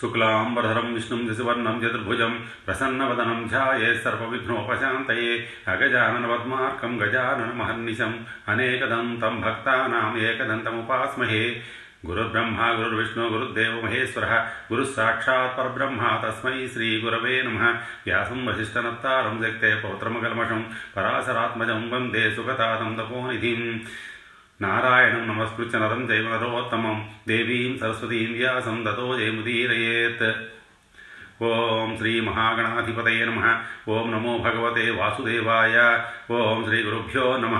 शुक्लाम्बरधरं विष्णु दिशुवर्णं चतुर्भुजं प्रसन्नवदनं ध्याये सर्वविघ्नोपशान्तये अगजाननपद्मार्कं गजाननमहर्निशम् अनेकदन्तं भक्तानाम् एकदन्तमुपास्महे। गुरुर्ब्रह्मा, गुरुर्विष्णु, गुरुर्देव महेश्वर गुरुस्साक्षा साक्षात् तस्म श्रीगुरव नम। व्यास व्यासं वसिष्ठनत्तारं जगते पौत्रमकल्मषं वंदे सुखता सुगतातं तपोनिधिम्। నారాయణం నమస్కృత్య నరం చైవ దేవీం సరస్వతీం వ్యాసం దతో జయముదీరయేత్. ఓం శ్రీ మహాగణాధిపతయ నమ. ఓం నమో భగవతే వాసుదేవాయ. ఓం శ్రీ గురుభ్యో నమ.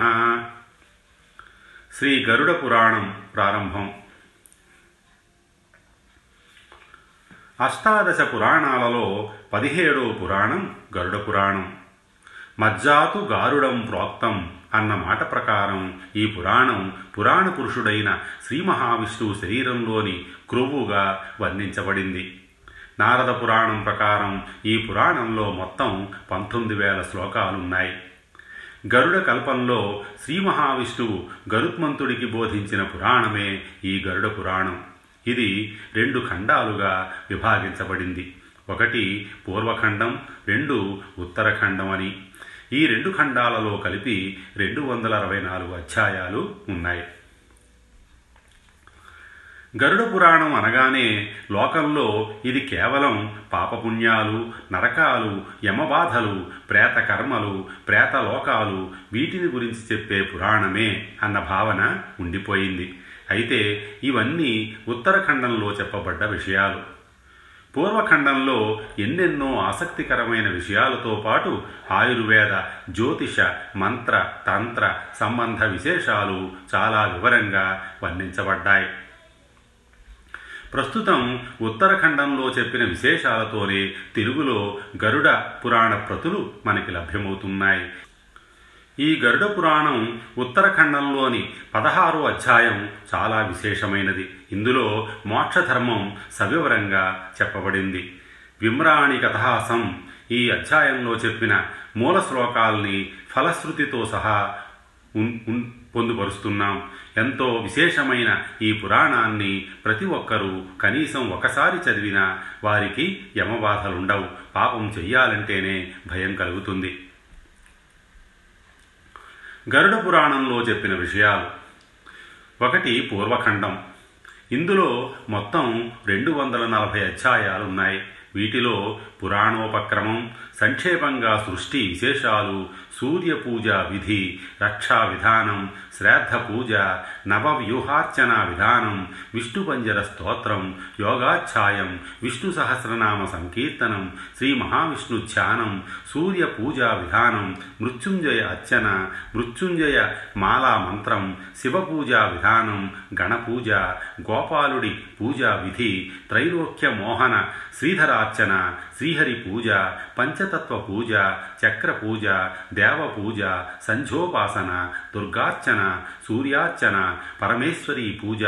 శ్రీ గరుడ పురాణం ప్రారంభం. అష్టాదశ పురాణాలలో పదిహేడో పురాణం గరుడ పురాణం. మజ్జాతు గారుడం ప్రోక్తం అన్న మాట ప్రకారం ఈ పురాణం పురాణ పురుషుడైన శ్రీ మహావిష్ణువు శరీరంలోని క్రొవ్వుగా వర్ణించబడింది. నారద పురాణం ప్రకారం ఈ పురాణంలో మొత్తం పంతొమ్మిది వేల శ్లోకాలున్నాయి. గరుడ కల్పంలో శ్రీ మహావిష్ణువు గరుత్మంతుడికి బోధించిన పురాణమే ఈ గరుడ పురాణం. ఇది రెండు ఖండాలుగా విభాగించబడింది. ఒకటి పూర్వఖండం రెండు ఉత్తరఖండం అని ఈ రెండు ఖండాలలో కలిపి రెండు వందల అరవై నాలుగు అధ్యాయాలు ఉన్నాయి. గరుడ పురాణం అనగానే లోకంలో ఇది కేవలం పాపపుణ్యాలు నరకాలు యమబాధలు ప్రేత కర్మలు ప్రేతలోకాలు వీటిని గురించి చెప్పే పురాణమే అన్న భావన ఉండిపోయింది. అయితే ఇవన్నీ ఉత్తరఖండంలో చెప్పబడ్డ విషయాలు. పూర్వఖండంలో ఎన్నెన్నో ఆసక్తికరమైన విషయాలతో పాటు ఆయుర్వేద జ్యోతిష మంత్ర తంత్ర సంబంధ విశేషాలు చాలా వివరంగా వర్ణించబడ్డాయి. ప్రస్తుతం ఉత్తరఖండంలో చెప్పిన విశేషాలతోనే తెలుగులో గరుడ పురాణ ప్రతులు మనకి లభ్యమవుతున్నాయి. ఈ గరుడ పురాణం ఉత్తరఖండంలోని పదహారో అధ్యాయం చాలా విశేషమైనది. ఇందులో మోక్షధర్మం సవివరంగా చెప్పబడింది. విమ్రాణి కథాసం ఈ అధ్యాయంలో చెప్పిన మూల శ్లోకాల్ని ఫలశ్రుతితో సహా పొందుపరుస్తున్నాం. ఎంతో విశేషమైన ఈ పురాణాన్ని ప్రతి ఒక్కరూ కనీసం ఒకసారి చదివినా వారికి యమబాధలుండవు. పాపం చెయ్యాలంటేనే భయం కలుగుతుంది. గరుడ పురాణంలో చెప్పిన విషయాలు. ఒకటి పూర్వఖండం. ఇందులో మొత్తం రెండు వందల నలభై అధ్యాయాలున్నాయి వీటిలో పురాణోపక్రమం సంక్షేపంగా సృష్టి విశేషాలు సూర్య పూజ విధి రక్షా విధానం శ్రాద్ధ పూజ నవవ్యూహార్చన విధానం విష్ణుపంజర స్తోత్రం యోగాఛాయం విష్ణు సహస్రనామ సంకీర్తనం శ్రీ మహావిష్ణు ధ్యానం సూర్య పూజా విధానం మృత్యుంజయ అర్చన మృత్యుంజయ మాలా మంత్రం శివపూజా విధానం గణపూజ గోపాలుడి పూజా విధి త్రైలోక్య మోహన అర్చన శ్రీహరి పూజ పంచతత్వ పూజ చక్ర పూజ దేవ పూజ సంధ్యోపాసన దుర్గార్చన సూర్యార్చన పరమేశ్వరి పూజ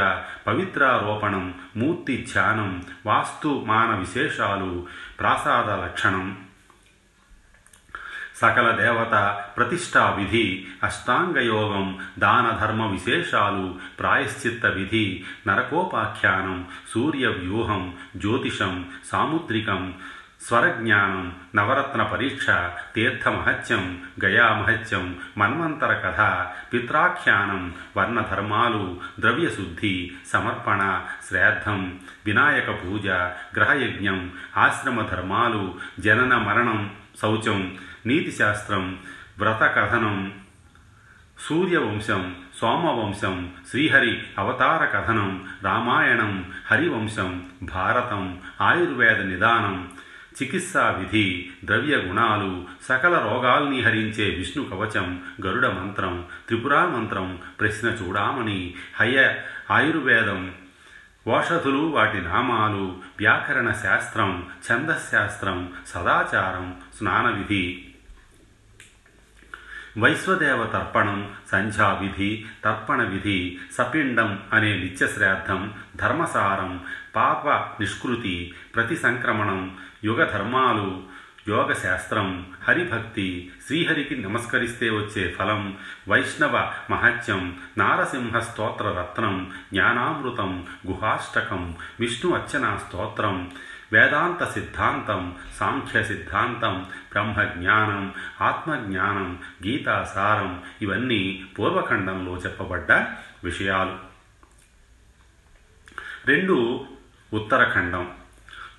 పవిత్రారోపణం మూర్తి ధ్యానం వాస్తు మాన విశేషాలు ప్రాసాద లక్షణం. సకల దేవత ప్రతిష్టా విధి అష్టాంగయోగం దాన ధర్మ విశేషాలు ప్రాయశ్చిత్త విధి నరకోపాఖ్యానం సూర్య వ్యూహం జ్యోతిషం సాముద్రికం స్వరజ్ఞానం నవరత్న పరీక్ష తీర్థమహత్యం గయామహత్యం మన్వంతర కథ పిత్రాఖ్యానం వర్ణధర్మాలు ద్రవ్యశుద్ధి సమర్పణ శ్రాద్ధం వినాయక పూజ గ్రహయజ్ఞం ఆశ్రమ ధర్మాలు జనన మరణం శౌచం నీతిశాస్త్రం వ్రత కథనం సూర్యవంశం సోమవంశం శ్రీహరి అవతార కథనం రామాయణం హరివంశం భారతం ఆయుర్వేద నిదానం చికిత్సా విధి ద్రవ్య గుణాలు సకల రోగాల్ని హరించే విష్ణు కవచం గరుడ మంత్రం త్రిపురా మంత్రం ప్రశ్న చూడామణి హయ ఆయుర్వేదం ఓషధులు వాటి నామాలు వ్యాకరణ శాస్త్రం ఛందశాస్త్రం సదాచారం స్నాన విధి వైశ్వదేవ తర్పణం సంధ్యావిధి తర్పణ విధి సపిండం అనే నిత్యశ్రాద్ధం ధర్మసారం పాప నిష్కృతి ప్రతి సంక్రమణం యుగ ధర్మాలు యోగశాస్త్రం హరిభక్తి శ్రీహరికి నమస్కరిస్తే వచ్చే ఫలం వైష్ణవ మహత్యం నారసింహ స్తోత్ర రత్నం జ్ఞానామృతం గుహాష్టకం విష్ణు అర్చనా స్తోత్రం వేదాంత సిద్ధాంతం సాంఖ్య సిద్ధాంతం బ్రహ్మజ్ఞానం ఆత్మజ్ఞానం గీతాసారం ఇవన్నీ పూర్వఖండంలో చెప్పబడ్డ విషయాలు. రెండు ఉత్తరఖండం.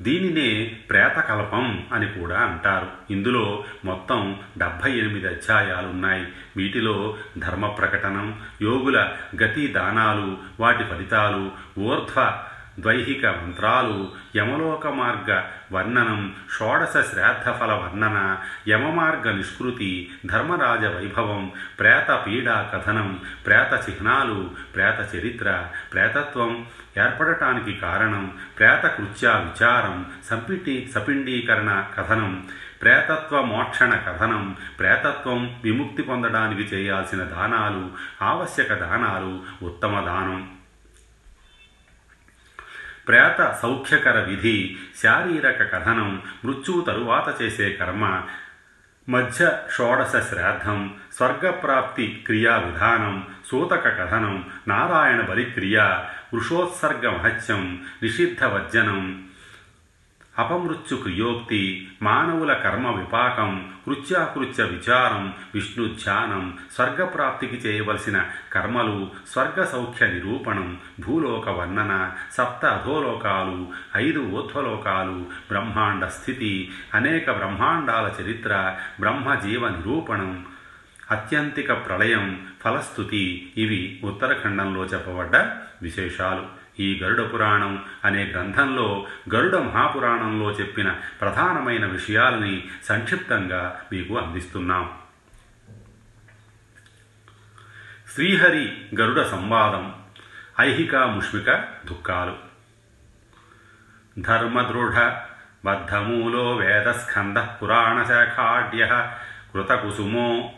దీనినే ప్రేతకల్పం అని కూడా అంటారు. ఇందులో మొత్తం డెబ్భై ఎనిమిది అధ్యాయాలున్నాయి. వీటిలో ధర్మ ప్రకటనం యోగుల గతి దానాలు వాటి ఫలితాలు ఊర్ధ్వ ద్వైహిక మంత్రాలు యమలోక మార్గ వర్ణనం షోడశ శ్రాద్ధఫల వర్ణన యమమార్గ నిష్కృతి ధర్మరాజ వైభవం ప్రేత పీడా కథనం ప్రేత చిహ్నాలు ప్రేత చరిత్ర ప్రేతత్వం ఏర్పడటానికి కారణం ప్రేత కృత్య విచారం సంపిటి సపిండీకరణ కథనం ప్రేతత్వ మోక్షణ కథనం ప్రేతత్వం విముక్తి పొందడానికి చేయాల్సిన దానాలు ఆవశ్యక దానాలు ఉత్తమ దానం. ప్రేత సౌఖ్యకర విధి శారీరక కథనం మృత్యువు తరువాత చేసే కర్మ మధ్య షోడశ శ్రాద్ధం స్వర్గప్రాప్తి క్రియా విధానం సూతక కథనం నారాయణ బలిక్రియ వృషోత్సర్గ మహత్యం నిషిద్ధ వర్జనం అపమృత్యు క్రియోక్తి మానవుల కర్మ విపాకం కృత్యాకృత్య విచారం విష్ణు ధ్యానం స్వర్గప్రాప్తికి చేయవలసిన కర్మలు స్వర్గ సౌఖ్య నిరూపణం భూలోక వర్ణన సప్త అధోలోకాలు ఐదు ఊర్ధ్వలోకాలు బ్రహ్మాండ స్థితి అనేక బ్రహ్మాండాల చరిత్ర బ్రహ్మజీవ నిరూపణం అత్యంతిక ప్రళయం ఫలస్థుతి ఇవి ఉత్తరఖండంలో చెప్పబడ్డ విశేషాలు. ఈ గరుడ పురాణం అనే గ్రంథంలో గరుడ మహాపురాణంలో చెప్పిన ప్రధానమైన విషయాలని సంక్షిప్తంగా మీకు అందిస్తున్నాం. శ్రీహరి గరుడ సంవాదం ఐహిక ముష్మిక దుఃఖాలు. ధర్మదృఢ బద్ధమూలో వేదస్కంద పురాణశాఖాడ్య కృతకుసుమో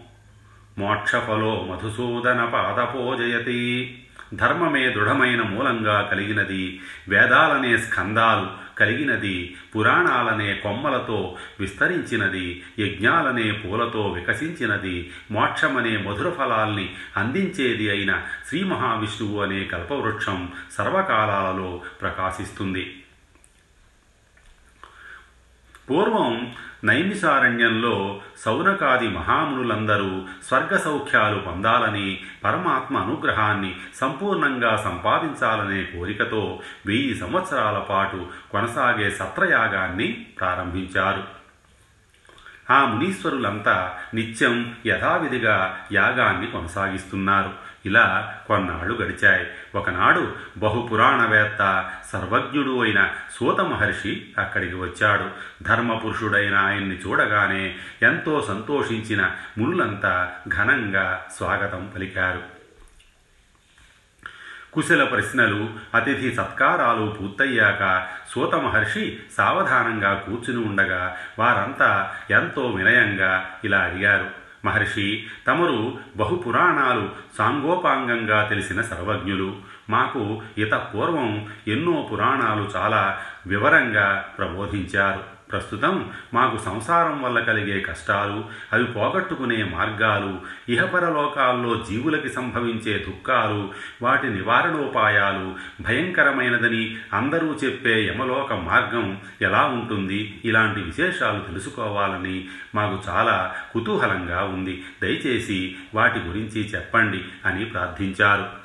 మోక్షఫలో మధుసూదన పాదపోజయతి ధర్మమే దృఢమైన మూలంగా కలిగినది వేదాలనే స్కందాలు కలిగినది పురాణాలనే కొమ్మలతో విస్తరించినది యజ్ఞాలనే పూలతో వికసించినది మోక్షమనే మధుర ఫలాల్ని అందించేది అయిన శ్రీ మహావిష్ణువు అనే కల్పవృక్షం సర్వకాలాలలో ప్రకాశిస్తుంది. పూర్వం నైమిసారణ్యంలో సౌనకాది మహామునులందరూ స్వర్గ సౌఖ్యాలు పొందాలని పరమాత్మ అనుగ్రహాన్ని సంపూర్ణంగా సంపాదించాలనే కోరికతో వెయ్యి సంవత్సరాల పాటు కొనసాగే సత్రయాగాన్ని ప్రారంభించారు. ఆ మునీశ్వరులంతా నిత్యం యథావిధిగా యాగాన్ని కొనసాగిస్తున్నారు. ఇలా కొన్నాళ్ళు గడిచాయి. ఒకనాడు బహుపురాణవేత్త సర్వజ్ఞుడు అయిన సూత మహర్షి అక్కడికి వచ్చాడు. ధర్మపురుషుడైన ఆయన్ని చూడగానే ఎంతో సంతోషించిన మునులంతా ఘనంగా స్వాగతం పలికారు. కుశల ప్రశ్నలు అతిథి సత్కారాలు పూర్తయ్యాక సూత మహర్షి సావధానంగా కూర్చుని ఉండగా వారంతా ఎంతో వినయంగా ఇలా అడిగారు. మహర్షి తమరు బహుపురాణాలు సాంగోపాంగంగా తెలిసిన సర్వజ్ఞులు. మాకు ఇత పూర్వం ఎన్నో పురాణాలు చాలా వివరంగా ప్రబోధించారు. ప్రస్తుతం మాకు సంసారం వల్ల కలిగే కష్టాలు అవి పోగొట్టుకునే మార్గాలు ఇహపరలోకాల్లో జీవులకి సంభవించే దుఃఖాలు వాటి నివారణోపాయాలు భయంకరమైనదని అందరూ చెప్పే యమలోక మార్గం ఎలా ఉంటుంది? ఇలాంటి విశేషాలు తెలుసుకోవాలని మాకు చాలా కుతూహలంగా ఉంది. దయచేసి వాటి గురించి చెప్పండి అని ప్రార్థించారు.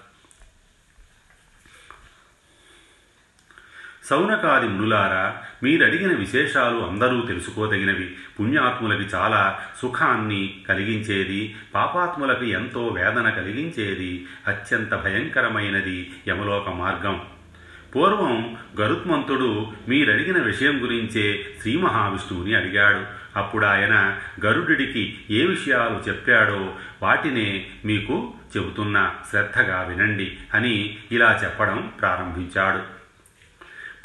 సౌనకాది మునులారా మీరడిగిన విశేషాలు అందరూ తెలుసుకోదగినవి. పుణ్యాత్ములకి చాలా సుఖాన్ని కలిగించేది పాపాత్ములకు ఎంతో వేదన కలిగించేది అత్యంత భయంకరమైనది యమలోక మార్గం. పూర్వం గరుత్మంతుడు మీరడిగిన విషయం గురించే శ్రీ మహావిష్ణువుని అడిగాడు. అప్పుడు ఆయన గరుడికి ఏ విషయాలు చెప్పాడో వాటినే మీకు చెబుతున్నా శ్రద్ధగా వినండి అని ఇలా చెప్పడం ప్రారంభించాడు.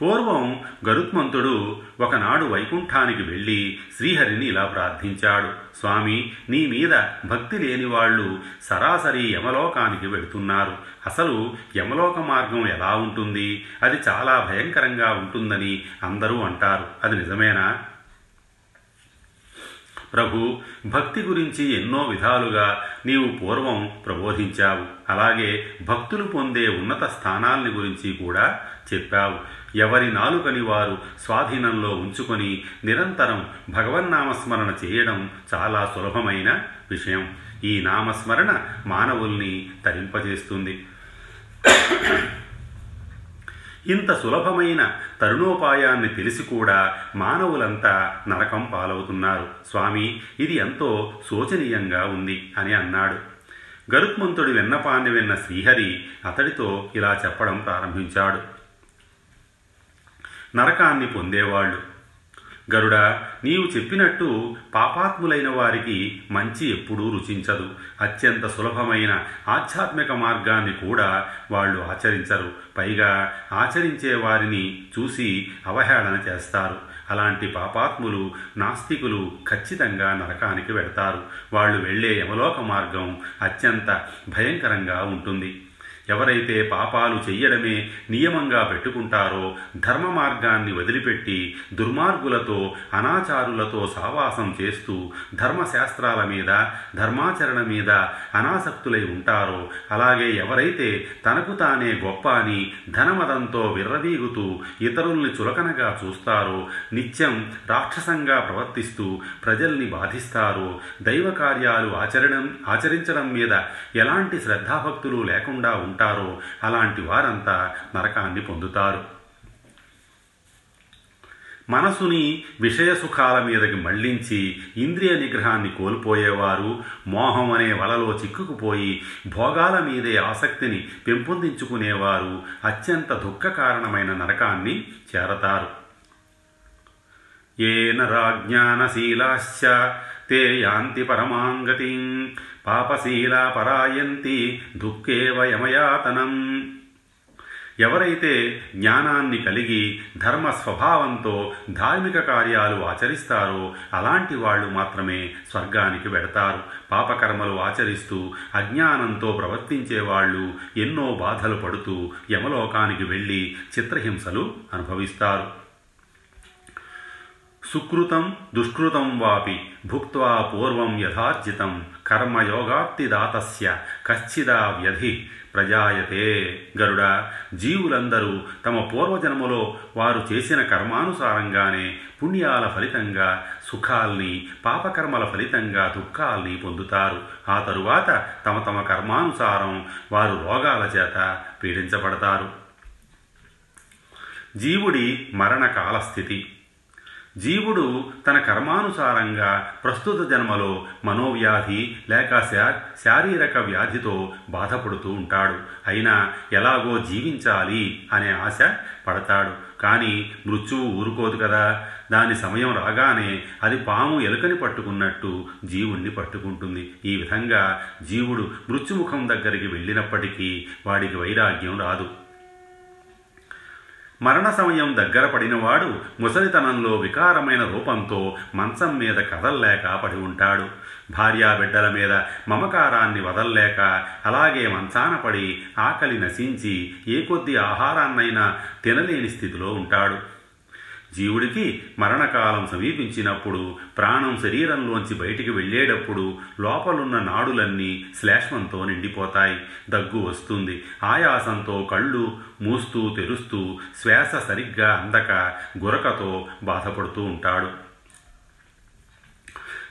పూర్వం గరుత్మంతుడు ఒకనాడు వైకుంఠానికి వెళ్ళి శ్రీహరిని ఇలా ప్రార్థించాడు స్వామి నీ మీద భక్తి లేని వాళ్ళు సరాసరి యమలోకానికి వెళుతున్నారు. అసలు యమలోక మార్గం ఎలా ఉంటుంది? అది చాలా భయంకరంగా ఉంటుందని అందరూ అంటారు. అది నిజమేనా? ప్రభు భక్తి గురించి ఎన్నో విధాలుగా నీవు పూర్వం ప్రబోధించావు. అలాగే భక్తులు పొందే ఉన్నత స్థానాల్ని గురించి కూడా చెప్పావు. ఎవరి నాలుకని వారు స్వాధీనంలో ఉంచుకొని నిరంతరం భగవన్నామస్మరణ చేయడం చాలా సులభమైన విషయం. ఈ నామస్మరణ మానవుల్ని తరింపజేస్తుంది. ఇంత సులభమైన తరుణోపాయాన్ని తెలిసి కూడా మానవులంతా నరకం పాలవుతున్నారు. స్వామి ఇది ఎంతో శోచనీయంగా ఉంది అని అన్నాడు. గరుత్మంతుడి విన్నపాన్ని విన్న శ్రీహరి అతడితో ఇలా చెప్పడం ప్రారంభించాడు. నరకాన్ని పొందేవాళ్ళు గరుడ నీవు చెప్పినట్టు పాపాత్ములైన వారికి మంచి ఎప్పుడూ రుచించదు. అత్యంత సులభమైన ఆధ్యాత్మిక మార్గాన్ని కూడా వాళ్ళు ఆచరించరు. పైగా ఆచరించే వారిని చూసి అవహేళన చేస్తారు. అలాంటి పాపాత్ములు నాస్తికులు ఖచ్చితంగా నరకానికి వెడతారు. వాళ్ళు వెళ్ళే యమలోక మార్గం అత్యంత భయంకరంగా ఉంటుంది. ఎవరైతే పాపాలు చెయ్యడమే నియమంగా పెట్టుకుంటారో ధర్మ మార్గాన్ని వదిలిపెట్టి దుర్మార్గులతో అనాచారులతో సావాసం చేస్తూ ధర్మశాస్త్రాల మీద ధర్మాచరణ మీద అనాసక్తులై ఉంటారో అలాగే ఎవరైతే తనకు తానే గొప్ప అని ధనమదంతో విర్రవీగుతూ ఇతరుల్ని చులకనగా చూస్తారో నిత్యం రాక్షసంగా ప్రవర్తిస్తూ ప్రజల్ని బాధిస్తారో దైవ కార్యాలు ఆచరణం ఆచరించడం మీద ఎలాంటి శ్రద్ధాభక్తులు లేకుండా ఉంటారు అలాంటి వారంతా నరకాన్ని పొందుతారు. మనసుని విషయ సుఖాల మీదకి మళ్ళించి ఇంద్రియ నిగ్రహాన్ని కోల్పోయేవారు మోహం అనే వలలో చిక్కుకుపోయి భోగాల మీదే ఆసక్తిని పెంపొందించుకునేవారు అత్యంత దుఃఖ కారణమైన నరకాన్ని చేరతారు. ఏన నరాజ్ఞానశీలాశ్చ తే యాంతి పరమాంగతిం పాపశీలా పరాయంతి దుఃఖేవ యమయాతనం ఎవరైతే జ్ఞానాన్ని కలిగి ధర్మ స్వభావంతో ధార్మిక కార్యాలు ఆచరిస్తారో అలాంటి వాళ్ళు మాత్రమే స్వర్గానికి వెడతారు. పాపకర్మలు ఆచరిస్తూ అజ్ఞానంతో ప్రవర్తించే వాళ్ళు ఎన్నో బాధలు పడుతూ యమలోకానికి వెళ్ళి చిత్రహింసలు అనుభవిస్తారు. సుకృతం దుష్కృతం వాపి భుక్వా పూర్వం యథార్జితం కర్మయోగాప్తిదాతస్య కశ్చిదా వ్యధి ప్రజాయతే గరుడ జీవులందరూ తమ పూర్వజన్మలో వారు చేసిన కర్మానుసారంగానే పుణ్యాల ఫలితంగా సుఖాల్ని పాపకర్మల ఫలితంగా దుఃఖాల్ని పొందుతారు. ఆ తరువాత తమ తమ కర్మానుసారం వారు రోగాల చేత పీడించబడతారు. జీవుడి మరణకాల స్థితి జీవుడు తన కర్మానుసారంగా ప్రస్తుత జన్మలో మనోవ్యాధి లేక శారీరక వ్యాధితో బాధపడుతూ ఉంటాడు. అయినా ఎలాగో జీవించాలి అనే ఆశ పడతాడు. కానీ మృత్యువు ఊరుకోదు కదా. దాని సమయం రాగానే అది పాము ఎలుకని పట్టుకున్నట్టు జీవుణ్ణి పట్టుకుంటుంది. ఈ విధంగా జీవుడు మృత్యుముఖం దగ్గరికి వెళ్ళినప్పటికీ వాడికి వైరాగ్యం రాదు. మరణ సమయం దగ్గర పడినవాడు ముసలితనంలో వికారమైన రూపంతో మంచం మీద కదల్లేక పడి ఉంటాడు. భార్యాబిడ్డల మీద మమకారాన్ని వదల్లేక అలాగే మంచాన పడి ఆకలి నశించి ఏ కొద్ది ఆహారాన్నైనా తినలేని స్థితిలో ఉంటాడు. జీవుడికి మరణకాలం సమీపించినప్పుడు ప్రాణం శరీరంలోంచి బయటికి వెళ్ళేటప్పుడు లోపలున్న నాడులన్నీ శ్లేష్మంతో నిండిపోతాయి. దగ్గు వస్తుంది. ఆయాసంతో కళ్ళు మూస్తూ తెరుస్తూ శ్వాస సరిగ్గా అందక గురకతో బాధపడుతూ ఉంటాడు.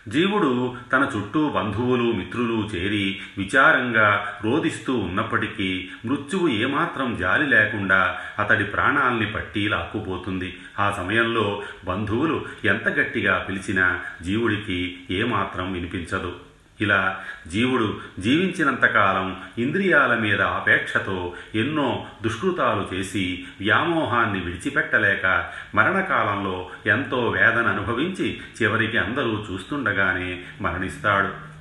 జీవుడు తన చుట్టూ బంధువులు మిత్రులు చేరి విచారంగా రోధిస్తూ ఉన్నప్పటికీ మృత్యువు ఏమాత్రం జాలి లేకుండా అతడి ప్రాణాల్ని పట్టి లాక్కుపోతుంది. ఆ సమయంలో బంధువులు ఎంత గట్టిగా పిలిచినా జీవుడికి ఏమాత్రం వినిపించదు. ఇలా జీవుడు జీవించినంతకాలం ఇంద్రియాల మీద అపేక్షతో ఎన్నో దుష్కృతాలు చేసి వ్యామోహాన్ని విడిచిపెట్టలేక మరణకాలంలో ఎంతో వేదన అనుభవించి చివరికి అందరూ చూస్తుండగానే మరణిస్తాడు.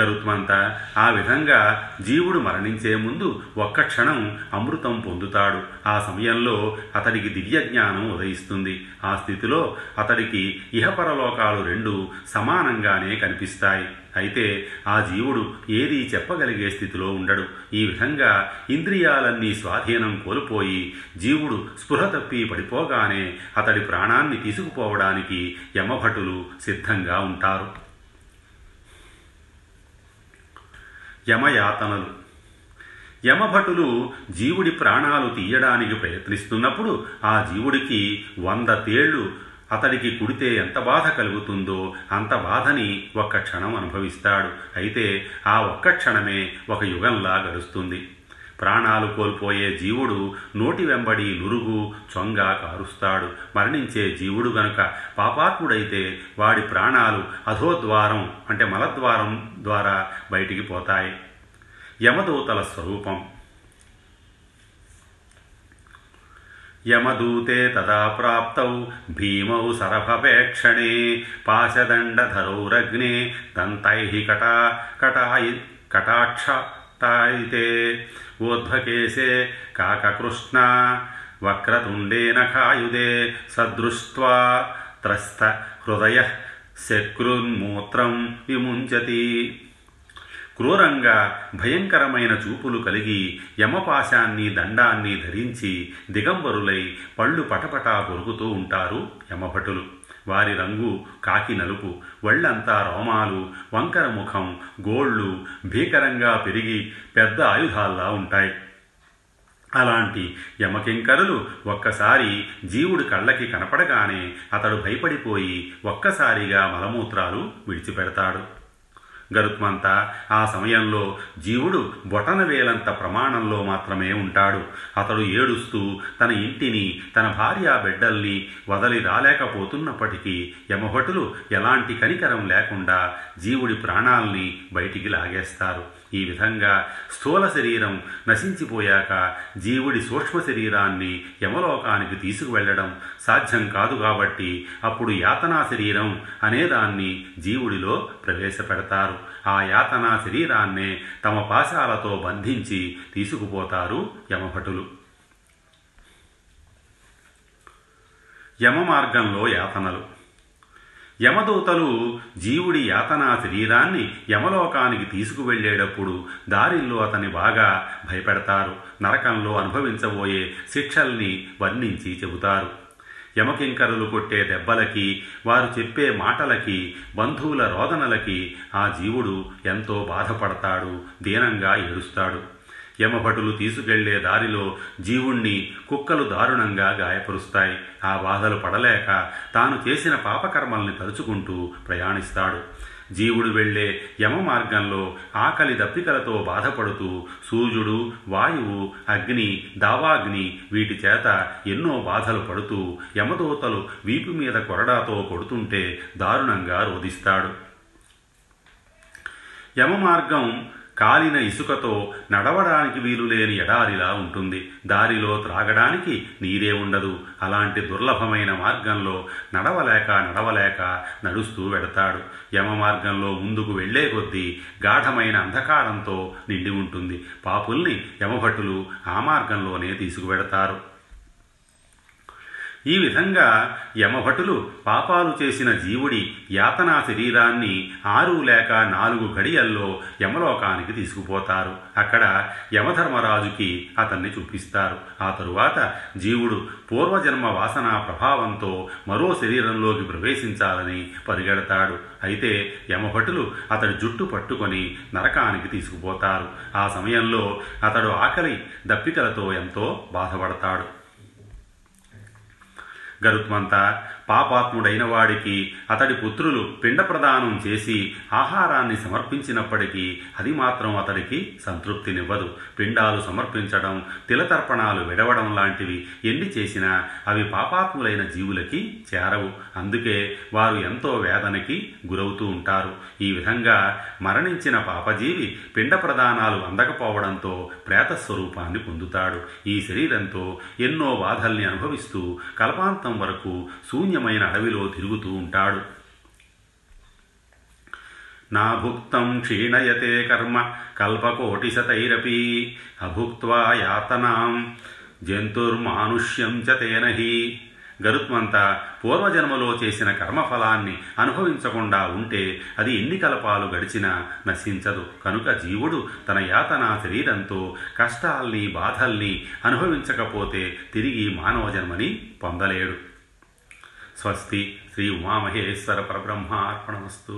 గరుత్మంతా. ఆ విధంగా జీవుడు మరణించే ముందు ఒక్క క్షణం అమృతం పొందుతాడు. ఆ సమయంలో అతడికి దివ్య జ్ఞానం ఉదయిస్తుంది. ఆ స్థితిలో అతడికి ఇహపరలోకాలు రెండు సమానంగానే కనిపిస్తాయి. అయితే ఆ జీవుడు ఏదీ చెప్పగలిగే స్థితిలో ఉండడు. ఈ విధంగా ఇంద్రియాలన్నీ స్వాధీనం కోల్పోయి జీవుడు స్పృహ తప్పి పడిపోగానే అతడి ప్రాణాన్ని తీసుకుపోవడానికి యమభటులు సిద్ధంగా ఉంటారు. యమయాతనలు. యమభటులు జీవుడి ప్రాణాలు తీయడానికి ప్రయత్నిస్తున్నప్పుడు ఆ జీవుడికి వంద తేళ్ళు అతడికి కుడితే ఎంత బాధ కలుగుతుందో అంత బాధని ఒక్క క్షణం అనుభవిస్తాడు. అయితే ఆ ఒక్క క్షణమే ఒక యుగంలా గడుస్తుంది. ప్రాణాలు కోల్పోయే జీవుడు నోటి వెంబడి నురుగు చొంగ కారుస్తాడు. మరణించే జీవుడు గనుక పాపాత్ముడైతే వాడి ప్రాణాలు అధోద్వారం అంటే మలద్వారం ద్వారా బయటికి పోతాయి. యమదూతల స్వరూపం. యమదూతే తదా ప్రాప్తౌ భీమౌ సరభవేక్షణే పాశదండధరౌరగ్నే దంతై కటా కటాయి కటాక్ష తాయితే ఊర్ధ్వకేశే కాకకృష్ణ వక్రతుండేన ఖాయుదే సదృష్ట్వా త్రస్త హృదయ శక్రున్మూత్రం విముంచతి క్రూరంగా భయంకరమైన చూపులు కలిగి యమపాశాన్ని దండాన్ని ధరించి దిగంబరులై పళ్ళు పటపటా కొరుకుతూ ఉంటారు యమభటులు. వారి రంగు కాకి నలుపు ఒళ్ళంతా రోమాలు వంకర ముఖం గోళ్ళు భీకరంగా పెరిగి పెద్ద ఆయుధాల్లా ఉంటాయి. అలాంటి యమకింకరులు ఒక్కసారి జీవుడి కళ్ళకి కనపడగానే అతడు భయపడిపోయి ఒక్కసారిగా మలమూత్రాలు విడిచిపెడతాడు. గరుత్మంత ఆ సమయంలో జీవుడు బొటన వేలంత ప్రమాణంలో మాత్రమే ఉంటాడు. అతడు ఏడుస్తూ తన ఇంటిని తన భార్య బిడ్డల్ని వదలి రాలేకపోతున్నప్పటికీ యమభటులు ఎలాంటి కనికరం లేకుండా జీవుడి ప్రాణాల్ని బయటికి లాగేస్తారు. ఈ విధంగా స్థూల శరీరం నశించిపోయాక జీవుడి సూక్ష్మ శరీరాన్ని యమలోకానికి తీసుకువెళ్ళడం సాధ్యం కాదు కాబట్టి అప్పుడు యాతనా శరీరం అనేదాన్ని జీవుడిలో ప్రవేశపెడతారు. ఆ యాతనా శరీరాన్నే తమ పాశాలతో బంధించి తీసుకుపోతారు యమభటులు. యమ మార్గంలో యాతనలు. యమదూతలు జీవుడి యాతనా శరీరాన్ని యమలోకానికి తీసుకువెళ్ళేటప్పుడు దారిల్లో అతన్ని బాగా భయపెడతారు నరకంలో అనుభవించబోయే శిక్షల్ని వర్ణించి చెబుతారు. యమకింకరులు కొట్టే దెబ్బలకి వారు చెప్పే మాటలకి బంధువుల రోదనలకి ఆ జీవుడు ఎంతో బాధపడతాడు దీనంగా ఏడుస్తాడు. యమభటులు తీసుకెళ్ళే దారిలో జీవుణ్ణి కుక్కలు దారుణంగా గాయపరుస్తాయి. ఆ బాధలు పడలేక తాను చేసిన పాపకర్మల్ని తలుచుకుంటూ ప్రయాణిస్తాడు. జీవుడు వెళ్ళే యమ మార్గంలో ఆకలి దప్పికలతో బాధపడుతూ సూర్యుడు వాయువు అగ్ని దావాగ్ని వీటి చేత ఎన్నో బాధలు పడుతూ యమదూతలు వీపు మీద కొరడాతో కొడుతుంటే దారుణంగా రోధిస్తాడు. యమ మార్గం కాలిన ఇసుకతో నడవడానికి వీలులేని ఎడారిలా ఉంటుంది. దారిలో త్రాగడానికి నీరే ఉండదు. అలాంటి దుర్లభమైన మార్గంలో నడవలేక నడవలేక నడుస్తూ వెడతాడు. యమ మార్గంలో ముందుకు వెళ్ళే కొద్దీ గాఢమైన అంధకారంతో నిండి ఉంటుంది. పాపుల్ని యమభటులు ఆ మార్గంలోనే తీసుకువెడతారు. ఈ విధంగా యమభటులు పాపాలు చేసిన జీవుడి యాతనా శరీరాన్ని ఆరు లేక నాలుగు గడియల్లో యమలోకానికి తీసుకుపోతారు. అక్కడ యమధర్మరాజుకి అతన్ని చూపిస్తారు. ఆ తరువాత జీవుడు పూర్వజన్మ వాసన ప్రభావంతో మరో శరీరంలోకి ప్రవేశించాలని పరిగెడతాడు. అయితే యమభటులు అతడి జుట్టు పట్టుకొని నరకానికి తీసుకుపోతారు. ఆ సమయంలో అతడు ఆకలి దప్పికలతో ఎంతో బాధపడతాడు. గరుత్మంత పాపాత్ముడైన వాడికి అతడి పుత్రులు పిండ ప్రదానం చేసి ఆహారాన్ని సమర్పించినప్పటికీ అది మాత్రం అతడికి సంతృప్తినివ్వదు. పిండాలు సమర్పించడం తిలతర్పణాలు విడవడం లాంటివి ఎన్ని చేసినా అవి పాపాత్ములైన జీవులకి చేరవు. అందుకే వారు ఎంతో వేదనకి గురవుతూ ఉంటారు. ఈ విధంగా మరణించిన పాపజీవి పిండ ప్రదానాలు అందకపోవడంతో ప్రేతస్వరూపాన్ని పొందుతాడు. ఈ శరీరంతో ఎన్నో బాధల్ని అనుభవిస్తూ కల్పాంతం వరకు శూన్యమైన అడవిలో తిరుగుతూ ఉంటాడు. నా భుక్తం క్షీణయతే కర్మ కల్పకోటిశతైరపి అభుక్త్వా యాతనాం జంతుర్మానుష్యం చ తేనహి. గరుత్మంత పూర్వజన్మలో చేసిన కర్మఫలాన్ని అనుభవించకుండా ఉంటే అది ఎన్ని కల్పాలు గడిచినా నశించదు. కనుక జీవుడు తన యాతనా శరీరంతో కష్టాల్ని బాధల్ని అనుభవించకపోతే తిరిగి మానవ జన్మని పొందలేడు. స్వస్తి శ్రీ ఉమామహేశ్వర పరబ్రహ్మ అర్పణమస్తు